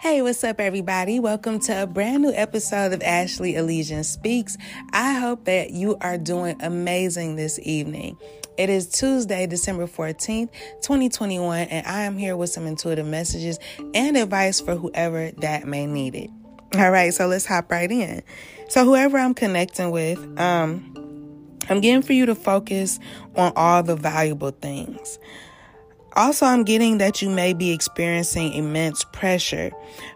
Hey, what's up, everybody? Welcome to a brand new episode of Ashley Elysian Speaks. I hope that you are doing amazing this evening. It is Tuesday, December 14th, 2021, and I am here with some intuitive messages and advice for whoever that may need it. All right, so let's hop right in. So, whoever I'm connecting with, um, I'm getting for you to focus on all the valuable things. Also, I'm getting that you may be experiencing immense pressure,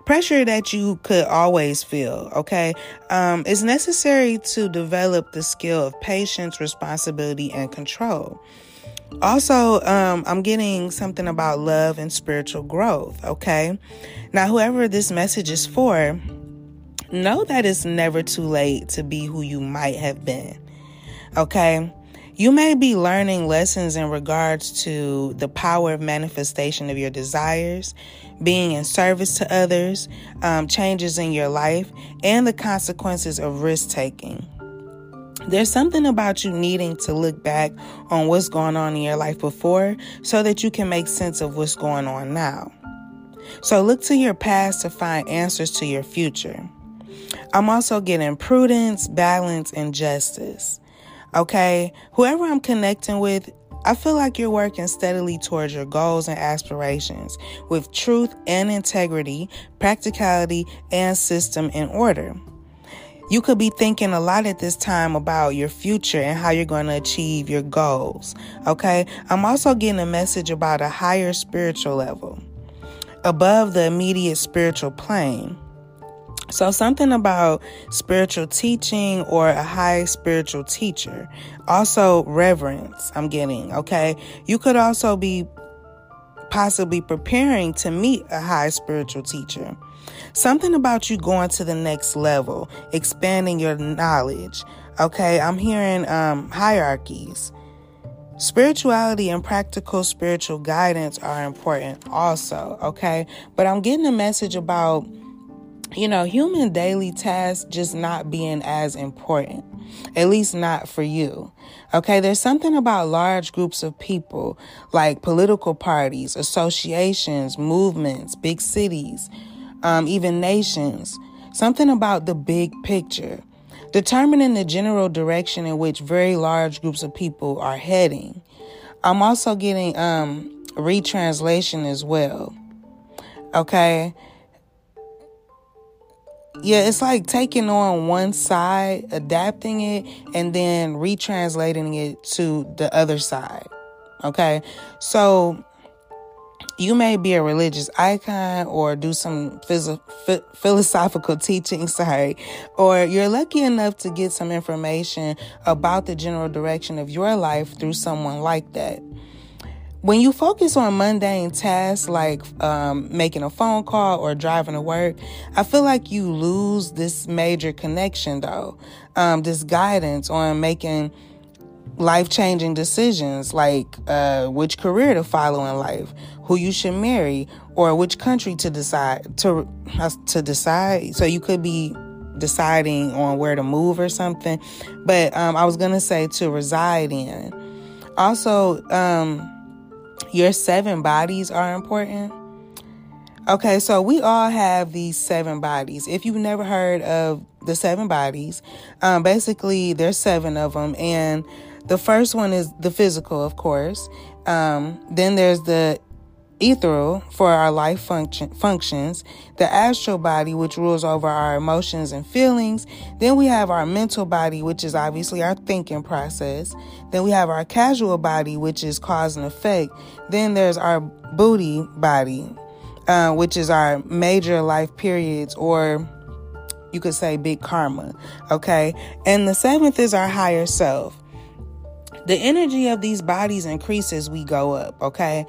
pressure that you could always feel. Okay. Um, it's necessary to develop the skill of patience, responsibility, and control. Also, um, I'm getting something about love and spiritual growth. Okay. Now, whoever this message is for, know that it's never too late to be who you might have been. Okay. You may be learning lessons in regards to the power of manifestation of your desires, being in service to others, um, changes in your life, and the consequences of risk taking. There's something about you needing to look back on what's going on in your life before so that you can make sense of what's going on now. So look to your past to find answers to your future. I'm also getting prudence, balance, and justice. Okay. Whoever I'm connecting with, I feel like you're working steadily towards your goals and aspirations with truth and integrity, practicality, and system in order. You could be thinking a lot at this time about your future and how you're going to achieve your goals. Okay. I'm also getting a message about a higher spiritual level above the immediate spiritual plane. So, something about spiritual teaching or a high spiritual teacher. Also, reverence, I'm getting, okay? You could also be possibly preparing to meet a high spiritual teacher. Something about you going to the next level, expanding your knowledge. Okay, I'm hearing um, hierarchies. Spirituality and practical spiritual guidance are important also, okay? But I'm getting a message about you know, human daily tasks just not being as important, at least not for you. Okay, there's something about large groups of people, like political parties, associations, movements, big cities, um, even nations. Something about the big picture, determining the general direction in which very large groups of people are heading. I'm also getting um, retranslation as well. Okay yeah, it's like taking on one side, adapting it, and then retranslating it to the other side. Okay. So you may be a religious icon or do some phys- philosophical teaching, sorry, or you're lucky enough to get some information about the general direction of your life through someone like that. When you focus on mundane tasks like um, making a phone call or driving to work, I feel like you lose this major connection, though. Um, this guidance on making life changing decisions like uh, which career to follow in life, who you should marry, or which country to decide to uh, to decide. So you could be deciding on where to move or something. But um, I was gonna say to reside in. Also, um, your seven bodies are important. Okay, so we all have these seven bodies. If you've never heard of the seven bodies, um, basically there's seven of them, and the first one is the physical, of course. Um, then there's the ethereal for our life function functions, the astral body which rules over our emotions and feelings. Then we have our mental body which is obviously our thinking process. Then we have our causal body which is cause and effect. Then there's our buddhic body, uh, which is our major life periods or you could say big karma. Okay. And the seventh is our higher self. The energy of these bodies increases we go up, okay?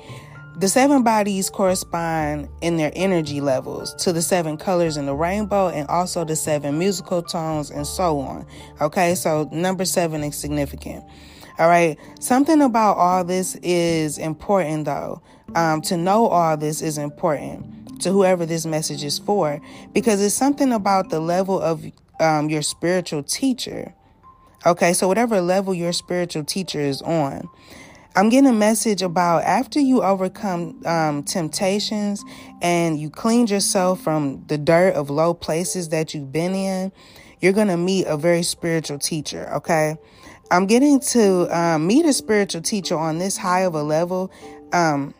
The seven bodies correspond in their energy levels to the seven colors in the rainbow and also the seven musical tones and so on. Okay, so number seven is significant. All right, something about all this is important though. Um, to know all this is important to whoever this message is for because it's something about the level of um, your spiritual teacher. Okay, so whatever level your spiritual teacher is on. I'm getting a message about after you overcome um, temptations and you cleaned yourself from the dirt of low places that you've been in, you're going to meet a very spiritual teacher, okay? I'm getting to um, meet a spiritual teacher on this high of a level because um,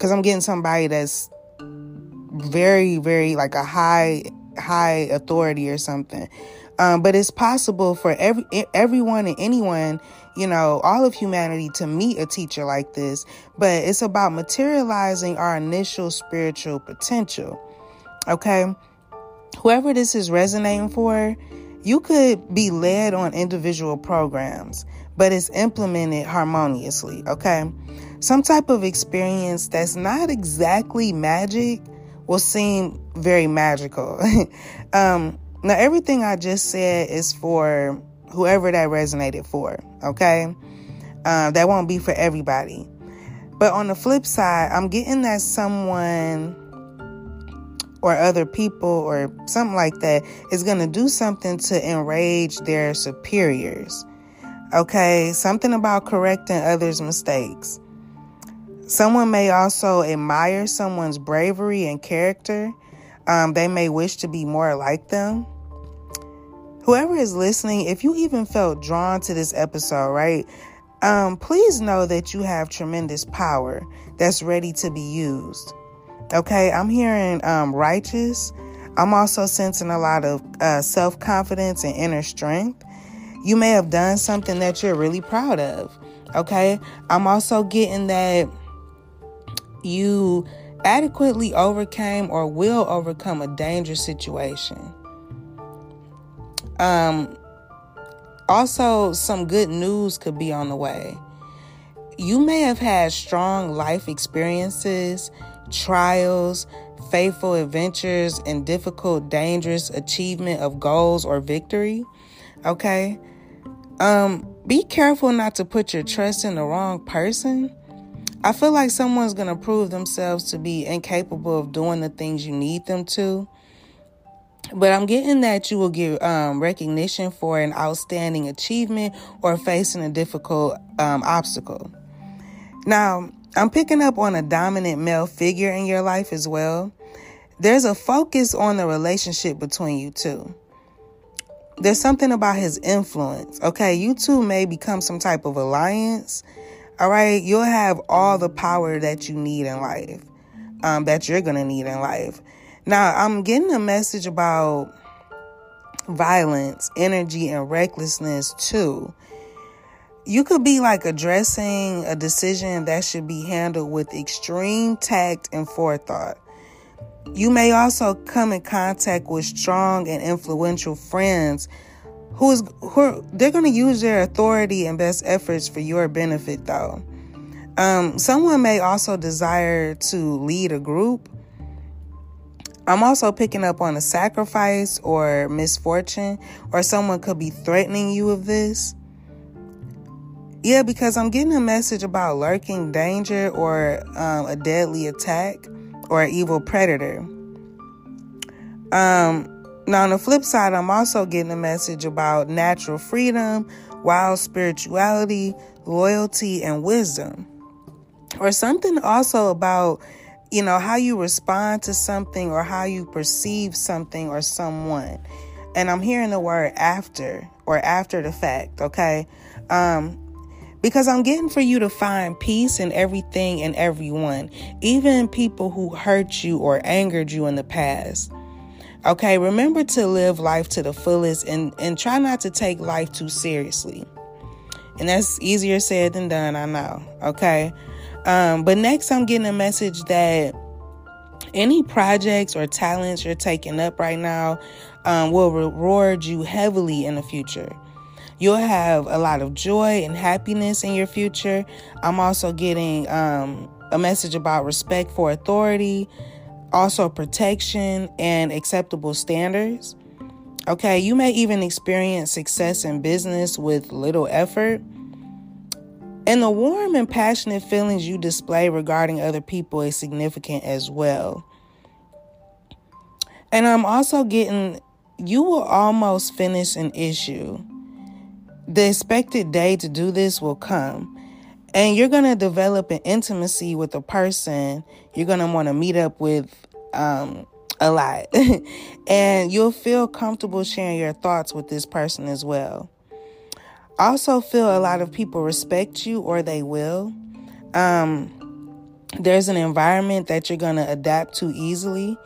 I'm getting somebody that's very, very like a high, high authority or something. Um, but it's possible for every everyone and anyone you know, all of humanity to meet a teacher like this, but it's about materializing our initial spiritual potential. Okay? Whoever this is resonating for, you could be led on individual programs, but it's implemented harmoniously. Okay? Some type of experience that's not exactly magic will seem very magical. um, now, everything I just said is for whoever that resonated for, okay? Uh, that won't be for everybody. But on the flip side, I'm getting that someone or other people or something like that is going to do something to enrage their superiors. Okay, something about correcting others' mistakes. Someone may also admire someone's bravery and character. Um, they may wish to be more like them. Whoever is listening, if you even felt drawn to this episode, right? Um, please know that you have tremendous power that's ready to be used. Okay, I'm hearing um, righteous. I'm also sensing a lot of uh, self confidence and inner strength. You may have done something that you're really proud of. Okay, I'm also getting that you adequately overcame or will overcome a dangerous situation. Um, also, some good news could be on the way. You may have had strong life experiences, trials, faithful adventures, and difficult, dangerous achievement of goals or victory. Okay? Um, be careful not to put your trust in the wrong person. I feel like someone's going to prove themselves to be incapable of doing the things you need them to. But I'm getting that you will get um, recognition for an outstanding achievement or facing a difficult um, obstacle. Now, I'm picking up on a dominant male figure in your life as well. There's a focus on the relationship between you two. There's something about his influence. Okay, you two may become some type of alliance. All right, you'll have all the power that you need in life, um, that you're gonna need in life. Now, I'm getting a message about violence, energy, and recklessness too. You could be like addressing a decision that should be handled with extreme tact and forethought. You may also come in contact with strong and influential friends who is who they're going to use their authority and best efforts for your benefit though. Um, someone may also desire to lead a group I'm also picking up on a sacrifice or misfortune, or someone could be threatening you with this. Yeah, because I'm getting a message about lurking danger or um, a deadly attack or an evil predator. Um, now, on the flip side, I'm also getting a message about natural freedom, wild spirituality, loyalty, and wisdom. Or something also about you know, how you respond to something or how you perceive something or someone. And I'm hearing the word after or after the fact, okay? Um, because I'm getting for you to find peace in everything and everyone, even people who hurt you or angered you in the past. Okay, remember to live life to the fullest and, and try not to take life too seriously. And that's easier said than done, I know. Okay. Um, but next, I'm getting a message that any projects or talents you're taking up right now um, will reward you heavily in the future. You'll have a lot of joy and happiness in your future. I'm also getting um, a message about respect for authority, also protection and acceptable standards. Okay, you may even experience success in business with little effort. And the warm and passionate feelings you display regarding other people is significant as well. And I'm also getting, you will almost finish an issue. The expected day to do this will come. And you're going to develop an intimacy with a person you're going to want to meet up with um, a lot. and you'll feel comfortable sharing your thoughts with this person as well. Also, feel a lot of people respect you or they will. Um, there's an environment that you're going to adapt to easily,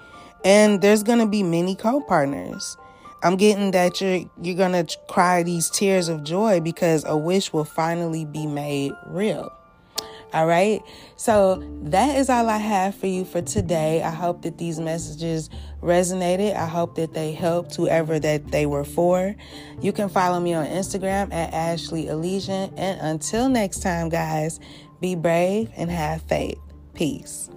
and there's going to be many co partners. I'm getting that you're you're gonna cry these tears of joy because a wish will finally be made real. All right. So that is all I have for you for today. I hope that these messages resonated. I hope that they helped whoever that they were for. You can follow me on Instagram at Ashley Elysian. And until next time, guys, be brave and have faith. Peace.